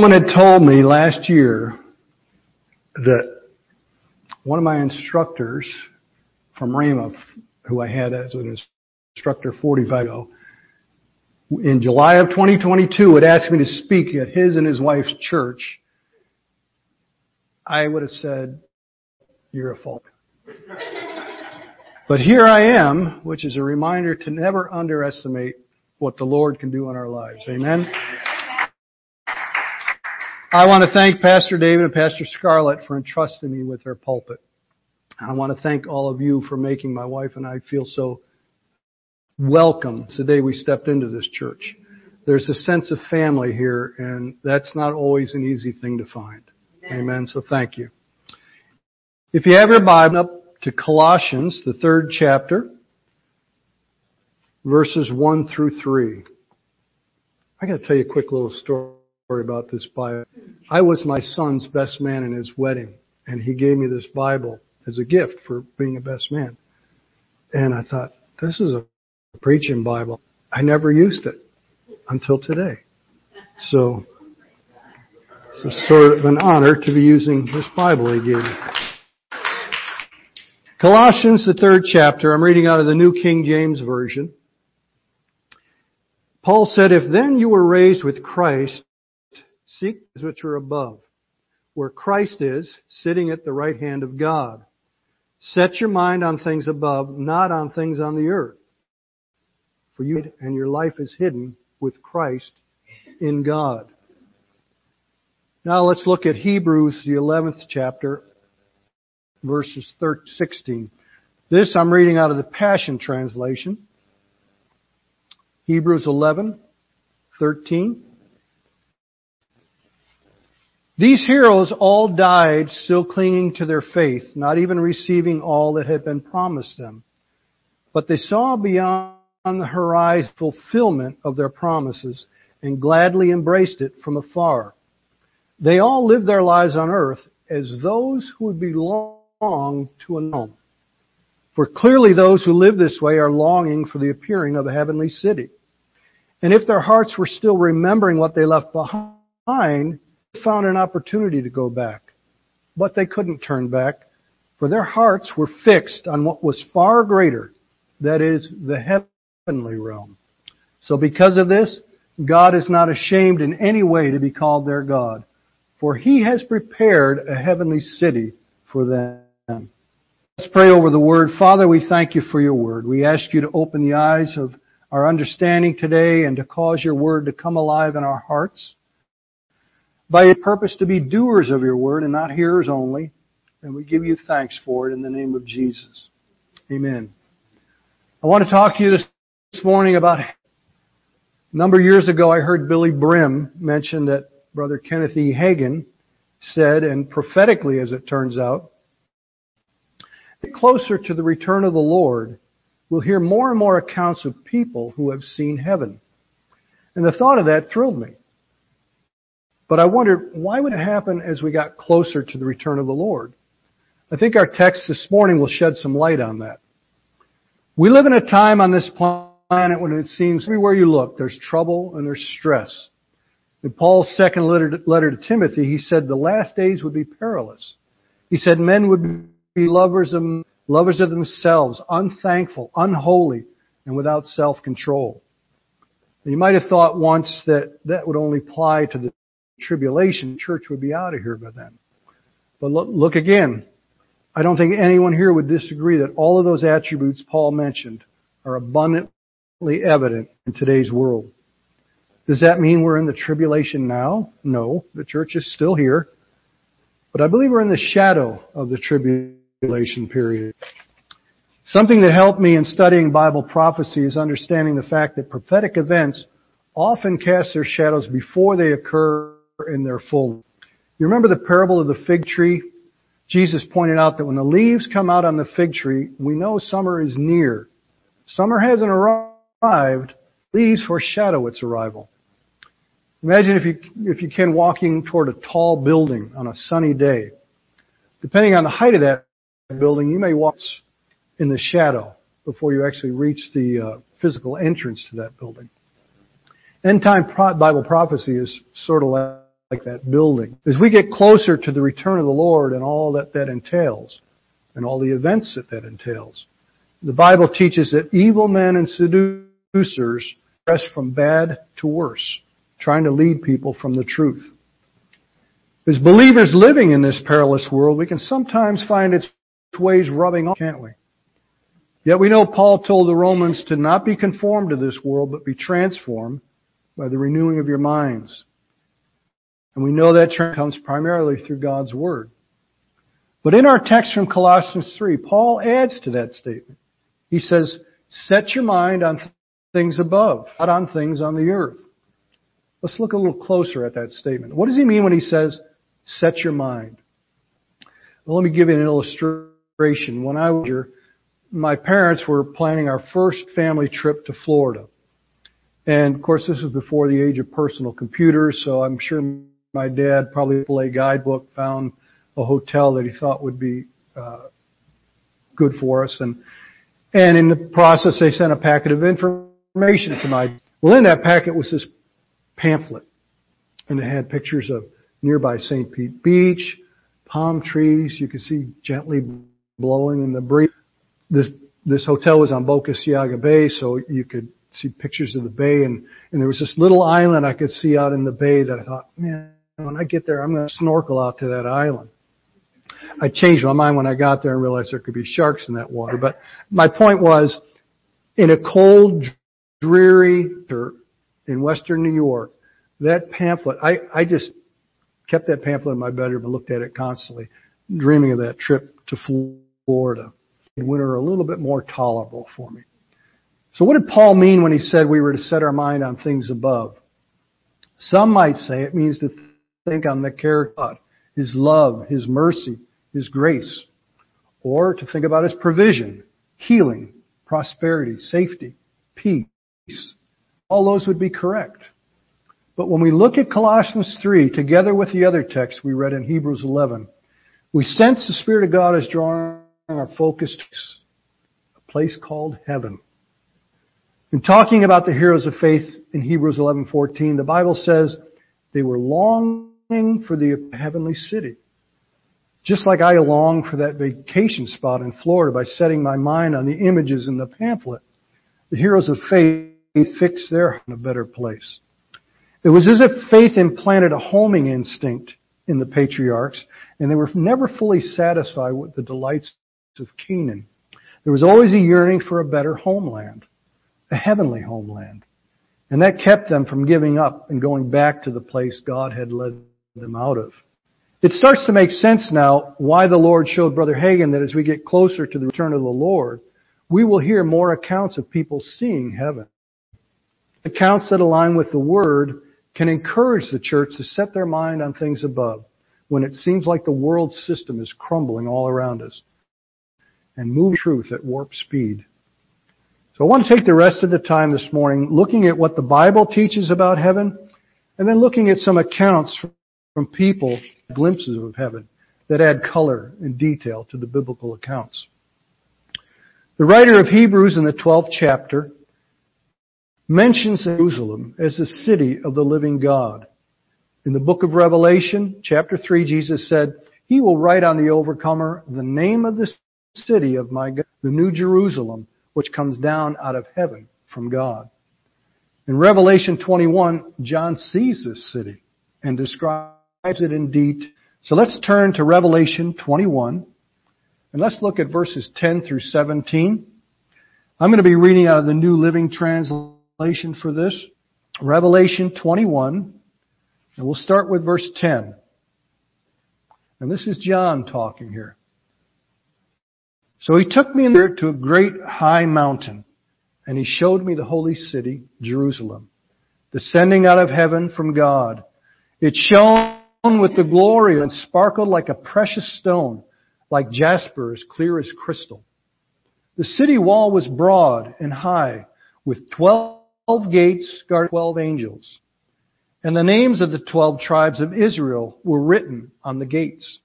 Someone had told me last year that one of my instructors from Rhema, who I had as an instructor 45 ago, in July of 2022 had asked me to speak at his and his wife's church, I would have said, you're a folk. but here I am, which is a reminder to never underestimate what the Lord can do in our lives. Amen. I want to thank Pastor David and Pastor Scarlett for entrusting me with their pulpit. I want to thank all of you for making my wife and I feel so welcome the day we stepped into this church. There's a sense of family here, and that's not always an easy thing to find. Amen. Amen. So thank you. If you have your Bible up to Colossians, the third chapter, verses 1 through 3. I gotta tell you a quick little story about this Bible. I was my son's best man in his wedding, and he gave me this Bible as a gift for being a best man. And I thought, this is a preaching Bible. I never used it until today. So it's sort of an honor to be using this Bible he gave me. Colossians, the third chapter, I'm reading out of the New King James Version. Paul said, If then you were raised with Christ, seek things which are above, where Christ is, sitting at the right hand of God. Set your mind on things above, not on things on the earth for you and your life is hidden with Christ in God. Now let's look at Hebrews, the 11th chapter, verses 16. This I'm reading out of the Passion Translation. Hebrews 11, 13. These heroes all died still clinging to their faith, not even receiving all that had been promised them. But they saw beyond the horizon fulfillment of their promises and gladly embraced it from afar. They all lived their lives on earth as those who would belong to a home. For clearly those who live this way are longing for the appearing of a heavenly city. And if their hearts were still remembering what they left behind, found an opportunity to go back. But they couldn't turn back, for their hearts were fixed on what was far greater, that is, the heavenly realm. So because of this, God is not ashamed in any way to be called their God, for He has prepared a heavenly city for them. Let's pray over the Word. Father, we thank you for your Word. We ask you to open the eyes of our understanding today and to cause your Word to come alive in our hearts. By a purpose to be doers of your Word and not hearers only. And we give you thanks for it in the name of Jesus. Amen. I want to talk to you this morning about a number of years ago I heard Billye Brim mention that Brother Kenneth E. Hagin said, and prophetically as it turns out, closer to the return of the Lord, we'll hear more and more accounts of people who have seen heaven. And the thought of that thrilled me. But I wondered, why would it happen as we got closer to the return of the Lord? I think our text this morning will shed some light on that. We live in a time on this planet when it seems everywhere you look, there's trouble and there's stress. In Paul's second letter to, letter to Timothy, he said the last days would be perilous. He said men would be lovers of, lovers of themselves, unthankful, unholy, and without self-control. You might have thought once that that would only apply to the tribulation. Church would be out of here by then. But look, look again. I don't think anyone here would disagree that all of those attributes Paul mentioned are abundantly evident in today's world. Does that mean we're in the tribulation now? No. The church is still here. But I believe we're in the shadow of the tribulation period. Something that helped me in studying Bible prophecy is understanding the fact that prophetic events often cast their shadows before they occur in their full. You remember the parable of the fig tree? Jesus pointed out that when the leaves come out on the fig tree, we know summer is near. Summer hasn't arrived leaves foreshadow its arrival. Imagine if you, if you can walking toward a tall building on a sunny day. Depending on the height of that building, you may walk in the shadow before you actually reach the uh, physical entrance to that building. End time Bible prophecy is sort of like that building. As we get closer to the return of the Lord and all that that entails, and all the events that that entails, the Bible teaches that evil men and seducers press from bad to worse, trying to lead people from the truth. As believers living in this perilous world, we can sometimes find its ways rubbing off, can't we? Yet we know Paul told the Romans to not be conformed to this world, but be transformed by the renewing of your minds. And we know that term comes primarily through God's Word. But in our text from Colossians 3, Paul adds to that statement. He says, set your mind on things above, not on things on the earth. Let's look a little closer at that statement. What does he mean when he says, set your mind? Well, let me give you an illustration. When I was here, my parents were planning our first family trip to Florida. And of course, this was before the age of personal computers, so I'm sure my dad probably a guidebook found a hotel that he thought would be uh, good for us, and and in the process, they sent a packet of information to my. Well, in that packet was this pamphlet, and it had pictures of nearby St. Pete Beach, palm trees. You could see gently blowing in the breeze. This this hotel was on Boca Ciega Bay, so you could see pictures of the bay, and and there was this little island I could see out in the bay that I thought, man, when I get there, I'm going to snorkel out to that island. I changed my mind when I got there and realized there could be sharks in that water. But my point was, in a cold, dreary in western New York, that pamphlet, I, I just kept that pamphlet in my bedroom and looked at it constantly, dreaming of that trip to Florida. In winter, a little bit more tolerable for me. So what did Paul mean when he said we were to set our mind on things above? Some might say it means to think on the care of God, His love, His mercy, His grace. Or to think about His provision, healing, prosperity, safety, peace. All those would be correct. But when we look at Colossians 3 together with the other text we read in Hebrews 11, we sense the Spirit of God is drawing our focus to a place called heaven. In talking about the heroes of faith in Hebrews 11:14, the Bible says they were for the heavenly city. Just like I long for that vacation spot in Florida by setting my mind on the images in the pamphlet, the heroes of faith fixed their in a better place. It was as if faith implanted a homing instinct in the patriarchs, and they were never fully satisfied with the delights of Canaan. There was always a yearning for a better homeland, a heavenly homeland. And that kept them from giving up and going back to the place God had led them out of. It starts to make sense now why the Lord showed Brother Hagin that as we get closer to the return of the Lord, we will hear more accounts of people seeing heaven. Accounts that align with the Word can encourage the church to set their mind on things above when it seems like the world system is crumbling all around us and move truth at warp speed. So I want to take the rest of the time this morning looking at what the Bible teaches about heaven and then looking at some accounts from people, glimpses of heaven that add color and detail to the biblical accounts. The writer of Hebrews in the 12th chapter mentions Jerusalem as the city of the living God. In the book of Revelation, chapter 3, Jesus said, He will write on the overcomer the name of the city of my God, the New Jerusalem, which comes down out of heaven from God. In Revelation 21, John sees this city and describes it in detail. So let's turn to Revelation 21 and let's look at verses 10 through 17. I'm going to be reading out of the New Living Translation for this. Revelation 21 and we'll start with verse 10. And this is John talking here. So he took me there to a great high mountain, and he showed me the holy city, Jerusalem, descending out of heaven from God. It shone with the glory and sparkled like a precious stone, like jasper as clear as crystal. The city wall was broad and high, with twelve gates guarded twelve angels. And the names of the twelve tribes of Israel were written on the gates.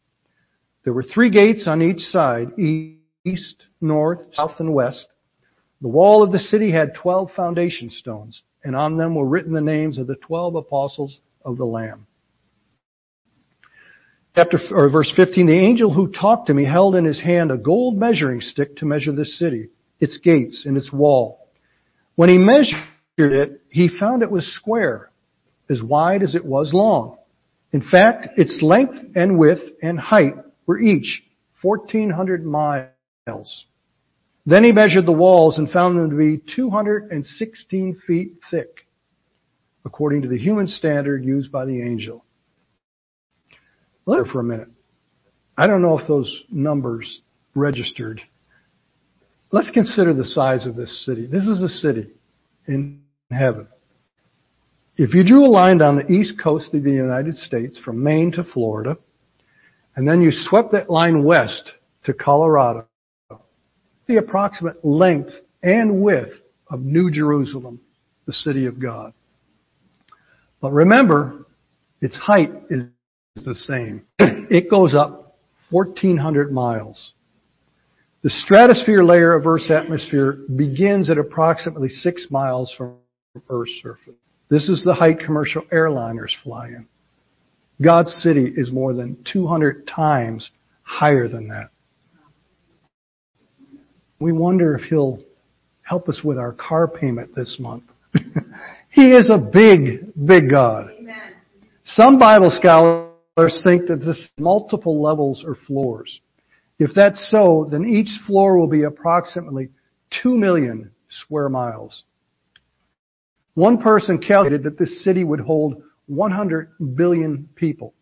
There were three gates on each side, east, north, south, and west. The wall of the city had twelve foundation stones, and on them were written the names of the twelve apostles of the Lamb. Chapter or verse 15, the angel who talked to me held in his hand a gold measuring stick to measure this city, its gates and its wall. When he measured it, he found it was square, as wide as it was long. In fact, its length and width and height were each 1400 miles. Then he measured the walls and found them to be 216 feet thick, according to the human standard used by the angel. Look for a minute. I don't know if those numbers registered. Let's consider the size of this city. This is a city in heaven. If you drew a line down the east coast of the United States from Maine to Florida, and then you swept that line west to Colorado, the approximate length and width of New Jerusalem, the city of God. But remember, its height is the same. It goes up 1400 miles. The stratosphere layer of Earth's atmosphere begins at approximately six miles from Earth's surface. This is the height commercial airliners fly in. God's city is more than 200 times higher than that. We wonder if He'll help us with our car payment this month. he is a big, big God. Amen. Some Bible scholars think that this multiple levels or floors. If that's so, then each floor will be approximately 2 million square miles. One person calculated that this city would hold 100 billion people.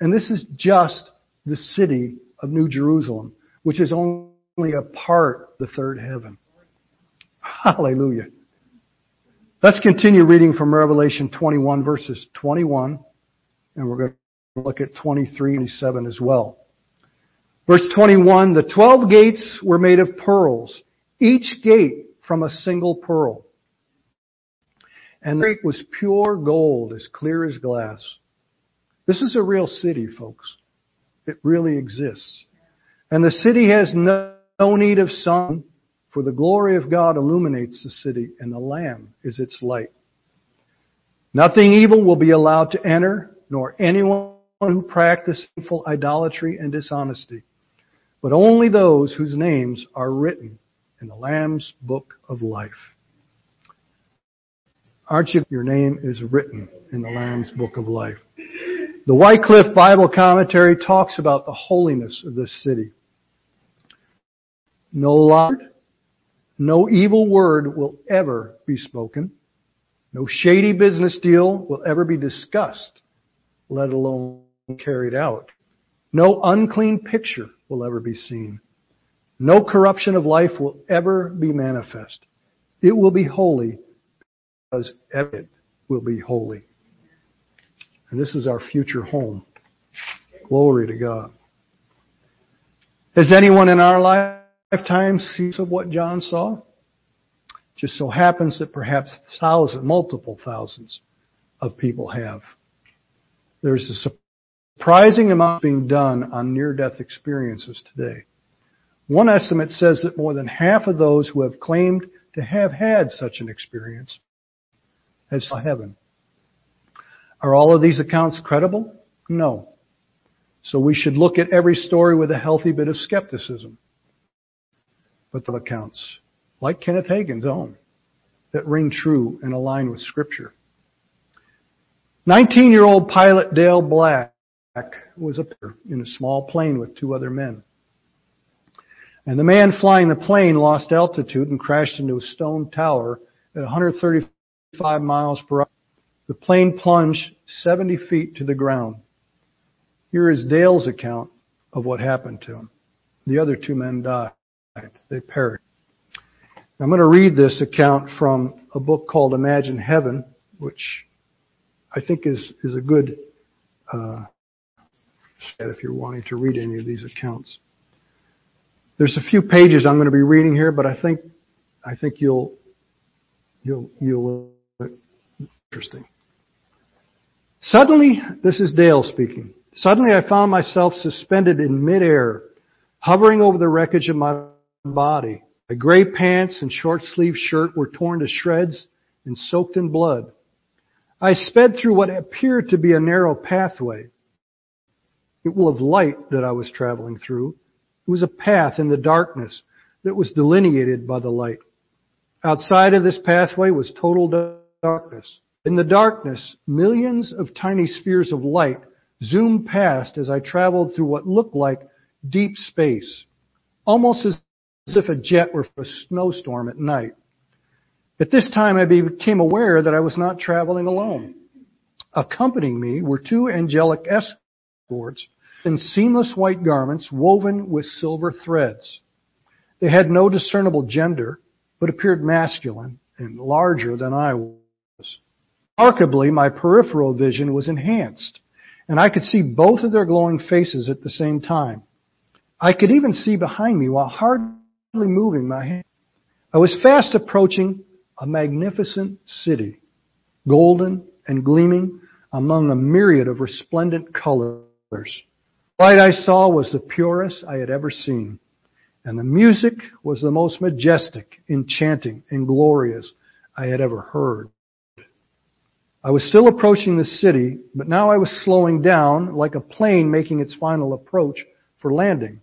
And this is just the city of New Jerusalem, which is only a part of the third heaven. Hallelujah. Let's continue reading from Revelation 21 verses 21, and we're going to look at 23 and 7 as well. Verse 21, the 12 gates were made of pearls, each gate from a single pearl. And the was pure gold, as clear as glass. This is a real city, folks. It really exists. And the city has no, no need of sun, for the glory of God illuminates the city, and the Lamb is its light. Nothing evil will be allowed to enter, nor anyone who practices sinful idolatry and dishonesty, but only those whose names are written in the Lamb's book of life. Aren't you? Your name is written in the Lamb's Book of Life. The Wycliffe Bible Commentary talks about the holiness of this city. No lie, no evil word will ever be spoken. No shady business deal will ever be discussed, let alone carried out. No unclean picture will ever be seen. No corruption of life will ever be manifest. It will be holy because it will be holy. And this is our future home. Glory to God. Has anyone in our lifetime seen of what John saw? Just so happens that perhaps thousands, multiple thousands of people have. There's a surprising amount being done on near-death experiences today. One estimate says that more than half of those who have claimed to have had such an experience have saw heaven. Are all of these accounts credible? No. So we should look at every story with a healthy bit of skepticism. But the accounts, like Kenneth Hagin's own, that ring true and align with Scripture. 19 year old pilot Dale Black was up there in a small plane with two other men. And the man flying the plane lost altitude and crashed into a stone tower at 135 miles per hour. The plane plunged 70 feet to the ground. Here is Dale's account of what happened to him. The other two men died. They perished. I'm going to read this account from a book called Imagine Heaven, which I think is, is a good, uh, if you're wanting to read any of these accounts. There's a few pages I'm going to be reading here, but I think, I think you'll, you'll, you'll Interesting. Suddenly, this is Dale speaking. Suddenly I found myself suspended in midair, hovering over the wreckage of my body. My gray pants and short sleeved shirt were torn to shreds and soaked in blood. I sped through what appeared to be a narrow pathway. It was light that I was traveling through. It was a path in the darkness that was delineated by the light. Outside of this pathway was total darkness. In the darkness, millions of tiny spheres of light zoomed past as I traveled through what looked like deep space, almost as if a jet were for a snowstorm at night. At this time, I became aware that I was not traveling alone. Accompanying me were two angelic escorts in seamless white garments woven with silver threads. They had no discernible gender, but appeared masculine and larger than I was. Remarkably, my peripheral vision was enhanced, and I could see both of their glowing faces at the same time. I could even see behind me while hardly moving my hand. I was fast approaching a magnificent city, golden and gleaming among a myriad of resplendent colors. Light I saw was the purest I had ever seen, and the music was the most majestic, enchanting, and glorious I had ever heard. I was still approaching the city, but now I was slowing down like a plane making its final approach for landing.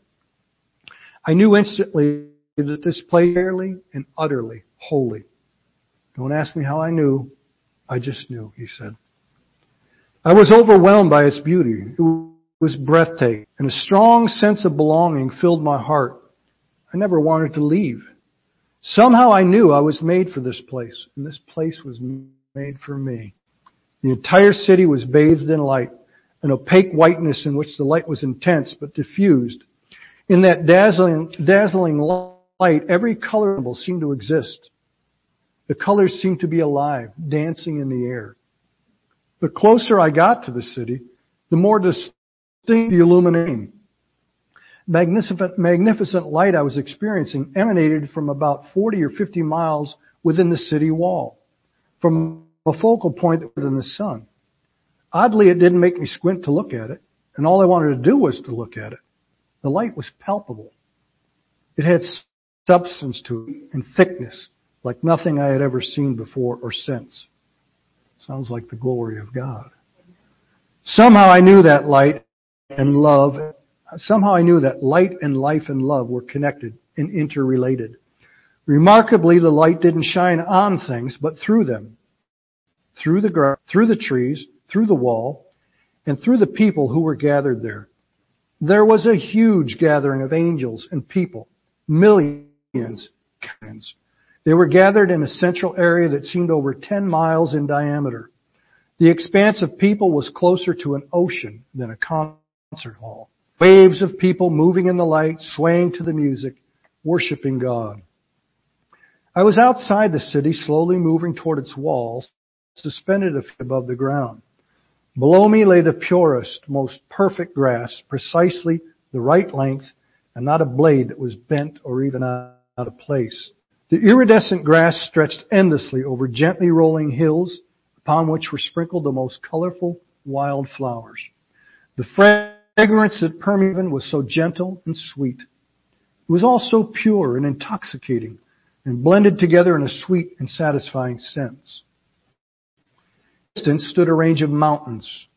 I knew instantly that this place was and utterly holy. Don't ask me how I knew. I just knew, he said. I was overwhelmed by its beauty. It was breathtaking, and a strong sense of belonging filled my heart. I never wanted to leave. Somehow I knew I was made for this place, and this place was made for me. The entire city was bathed in light, an opaque whiteness in which the light was intense but diffused. In that dazzling, dazzling light, every color seemed to exist. The colors seemed to be alive, dancing in the air. The closer I got to the city, the more distinct the illumination. Magnificent, magnificent light I was experiencing emanated from about 40 or 50 miles within the city wall, from a focal point within the sun. Oddly, it didn't make me squint to look at it, and all I wanted to do was to look at it. The light was palpable. It had substance to it and thickness like nothing I had ever seen before or since. Sounds like the glory of God. Somehow I knew that light and love, somehow I knew that light and life and love were connected and interrelated. Remarkably, the light didn't shine on things, but through them. Through the grass, through the trees, through the wall, and through the people who were gathered there. There was a huge gathering of angels and people, millions, kinds, they were gathered in a central area that seemed over 10 miles in diameter. The expanse of people was closer to an ocean than a concert hall. Waves of people moving in the light, swaying to the music, worshiping God. I was outside the city, slowly moving toward its walls, suspended a few above the ground. Below me lay the purest, most perfect grass, precisely the right length, and not a blade that was bent or even out of place. The iridescent grass stretched endlessly over gently rolling hills upon which were sprinkled the most colorful wild flowers. The fragrance that permeated was so gentle and sweet. It was all so pure and intoxicating and blended together in a sweet and satisfying sense. distance stood a range of mountains,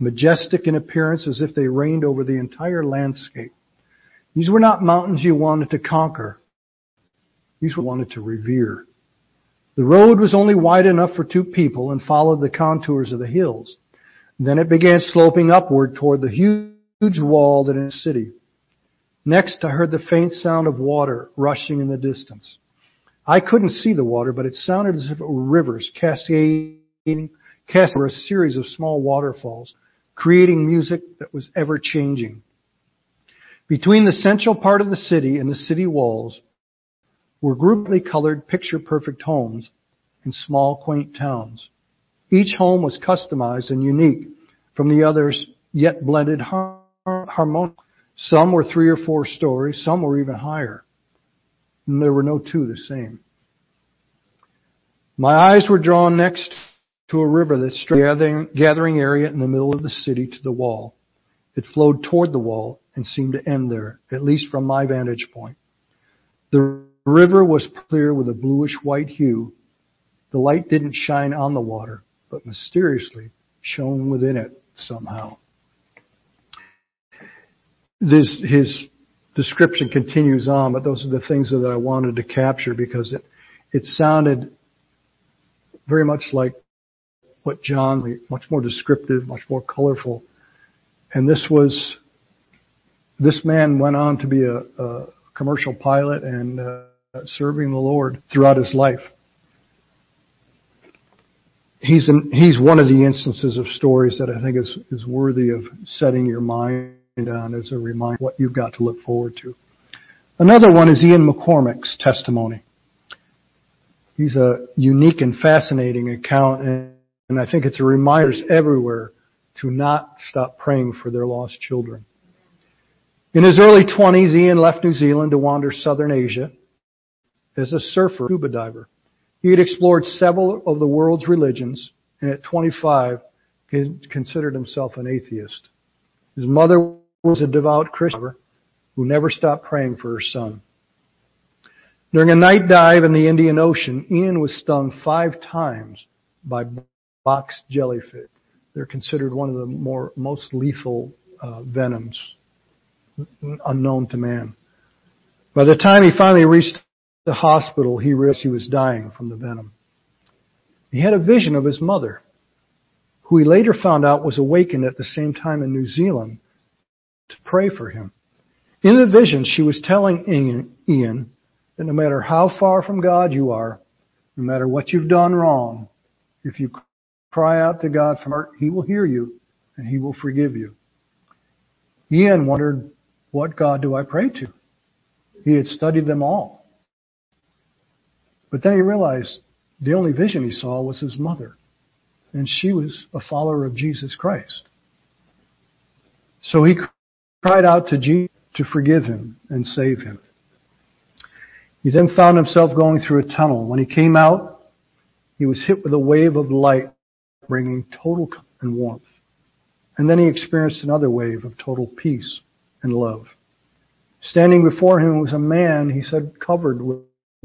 majestic in appearance as if they reigned over the entire landscape. These were not mountains you wanted to conquer, these were wanted to revere. The road was only wide enough for two people and followed the contours of the hills. Then it began sloping upward toward the huge wall that is the city. Next, I heard the faint sound of water rushing in the distance. I couldn't see the water, but it sounded as if it were rivers cascading, cascading over a series of small waterfalls, creating music that was ever changing. Between the central part of the city and the city walls were grouply colored picture perfect homes and small quaint towns. Each home was customized and unique from the others, yet blended harmonious. Some were three or four stories, some were even higher. And there were no two the same. My eyes were drawn next to a river that stretched gathering area in the middle of the city to the wall. It flowed toward the wall and seemed to end there, at least from my vantage point. The the river was clear with a bluish white hue. The light didn't shine on the water, but mysteriously shone within it somehow. This, his description continues on, but those are the things that I wanted to capture because it, it sounded very much like what John, much more descriptive, much more colorful. And this was, this man went on to be a, a commercial pilot and uh, serving the Lord throughout his life. He's he's one of the instances of stories that I think is, is worthy of setting your mind on as a reminder what you've got to look forward to. Another one is Ian McCormick's testimony. He's a unique and fascinating account, and, and I think it's a reminder everywhere to not stop praying for their lost children. In his early 20s, Ian left New Zealand to wander southern Asia as a surfer, scuba diver. He had explored several of the world's religions, and at 25, he considered himself an atheist. His mother was a devout Christian who never stopped praying for her son. During a night dive in the Indian Ocean, Ian was stung five times by box jellyfish. They're considered one of the more most lethal uh, venoms unknown to man. By the time he finally reached the hospital, he realized he was dying from the venom. He had a vision of his mother, who he later found out was awakened at the same time in New Zealand to pray for him. In the vision, she was telling Ian that no matter how far from God you are, no matter what you've done wrong, if you cry out to God from heart, He will hear you and He will forgive you. Ian wondered, what God do I pray to? He had studied them all. But then he realized the only vision he saw was his mother. And she was a follower of Jesus Christ. So he cried out to Jesus to forgive him and save him. He then found himself going through a tunnel. When he came out, he was hit with a wave of light bringing total and warmth. And then he experienced another wave of total peace and love. Standing before him was a man, he said, covered with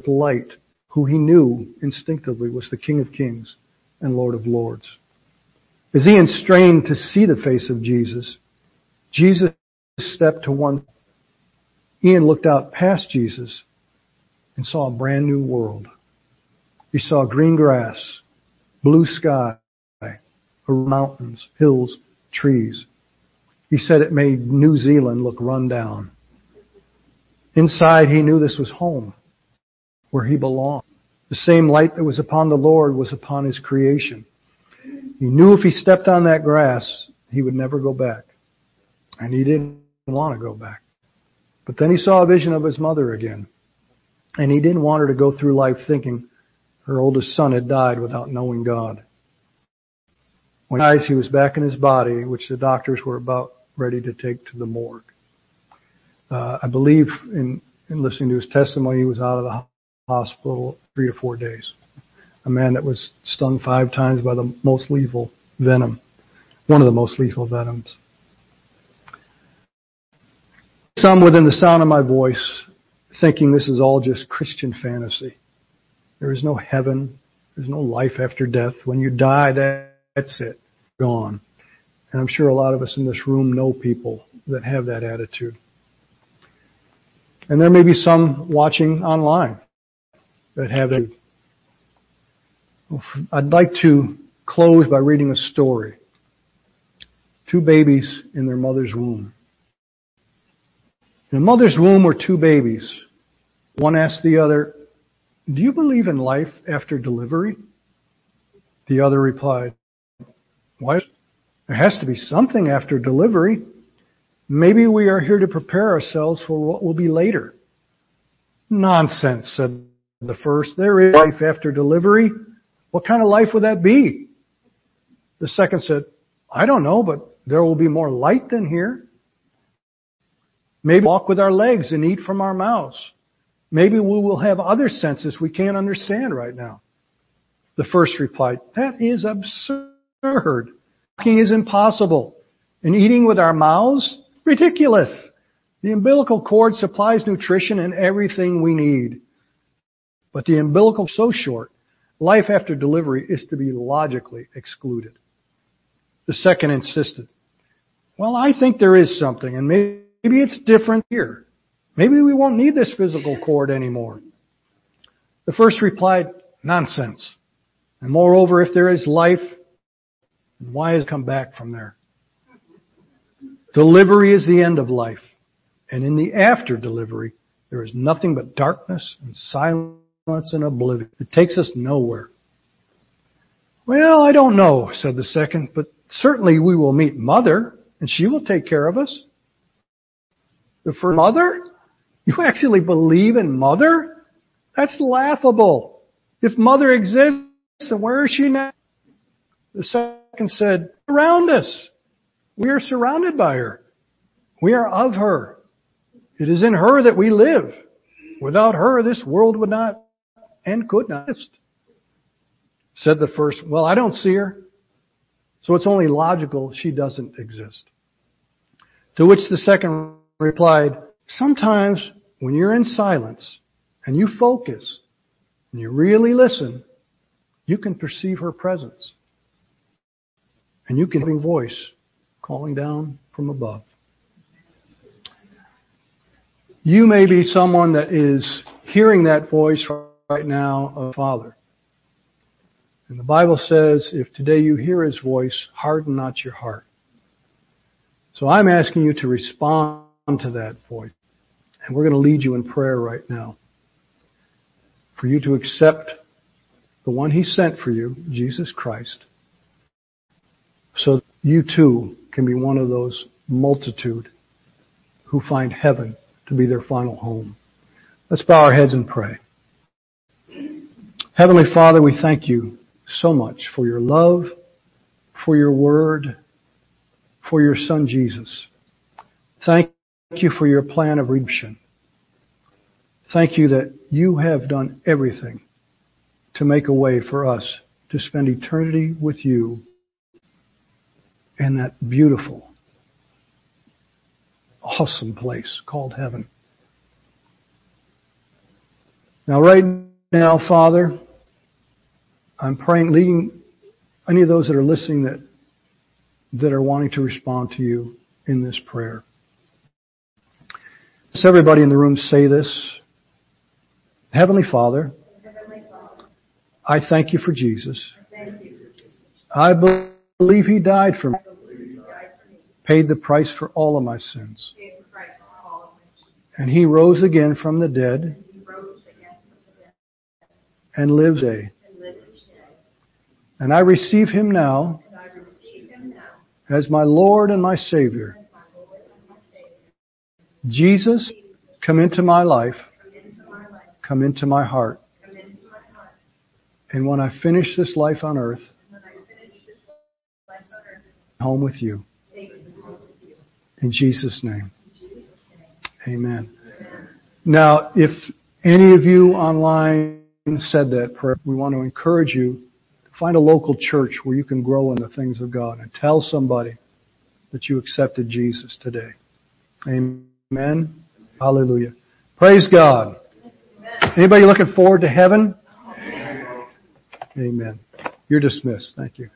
light, who he knew instinctively was the King of Kings and Lord of Lords. As Ian strained to see the face of Jesus, Jesus stepped to one. Ian looked out past Jesus and saw a brand new world. He saw green grass, blue sky, mountains, hills, trees. He said it made New Zealand look run down. Inside, he knew this was home, where he belonged. The same light that was upon the Lord was upon his creation. He knew if he stepped on that grass, he would never go back. And he didn't want to go back. But then he saw a vision of his mother again. And he didn't want her to go through life thinking her oldest son had died without knowing God. When he he was back in his body, which the doctors were about ready to take to the morgue. Uh, I believe in, in listening to his testimony, he was out of the hospital three to four days. A man that was stung five times by the most lethal venom, one of the most lethal venoms. Some within the sound of my voice thinking this is all just Christian fantasy. There is no heaven. There's no life after death. When you die, that's it. Gone. And I'm sure a lot of us in this room know people that have that attitude. And there may be some watching online that have it. I'd like to close by reading a story. Two babies in their mother's womb. In a mother's womb were two babies. One asked the other, Do you believe in life after delivery? The other replied, Why? There has to be something after delivery. Maybe we are here to prepare ourselves for what will be later. Nonsense, said the first. There is life after delivery. What kind of life would that be? The second said, I don't know, but there will be more light than here. Maybe walk with our legs and eat from our mouths. Maybe we will have other senses we can't understand right now. The first replied, that is absurd. Walking is impossible. And eating with our mouths? Ridiculous. The umbilical cord supplies nutrition and everything we need. But the umbilical so short, life after delivery is to be logically excluded. The second insisted, well, I think there is something, and maybe maybe it's different here. Maybe we won't need this physical cord anymore. The first replied, nonsense. And moreover, if there is life, why has it come back from there? Delivery is the end of life. And in the after delivery, there is nothing but darkness and silence and oblivion. It takes us nowhere. Well, I don't know, said the second, but certainly we will meet mother and she will take care of us. The first mother? You actually believe in mother? That's laughable. If mother exists, then where is she now? The second said, around us. We are surrounded by her. We are of her. It is in her that we live. Without her, this world would not and could not exist. Said the first, well, I don't see her. So it's only logical she doesn't exist. To which the second replied, sometimes when you're in silence and you focus and you really listen, you can perceive her presence. And you can hear a voice calling down from above. You may be someone that is hearing that voice right now of Father. And the Bible says, if today you hear His voice, harden not your heart. So I'm asking you to respond to that voice. And we're going to lead you in prayer right now. For you to accept the one He sent for you, Jesus Christ, so you too can be one of those multitude who find heaven to be their final home. Let's bow our heads and pray. Heavenly Father, we thank you so much for your love, for your word, for your son Jesus. Thank you for your plan of redemption. Thank you that you have done everything to make a way for us to spend eternity with you in that beautiful, awesome place called heaven. Now, right now, Father, I'm praying, leading any of those that are listening that, that are wanting to respond to you in this prayer. Let's everybody in the room say this. Heavenly Father, I thank you for Jesus. I believe He died for me, paid the price for all of my sins. And He rose again from the dead and lives a. And I receive Him now as my Lord and my Savior. Jesus, come into my life. Come into my heart. And when I finish this life on earth, home with you. In Jesus' name. Amen. Now, if any of you online said that prayer, we want to encourage you to find a local church where you can grow in the things of God and tell somebody that you accepted Jesus today. Amen. Hallelujah. Praise God. Anybody looking forward to heaven? Amen. You're dismissed. Thank you.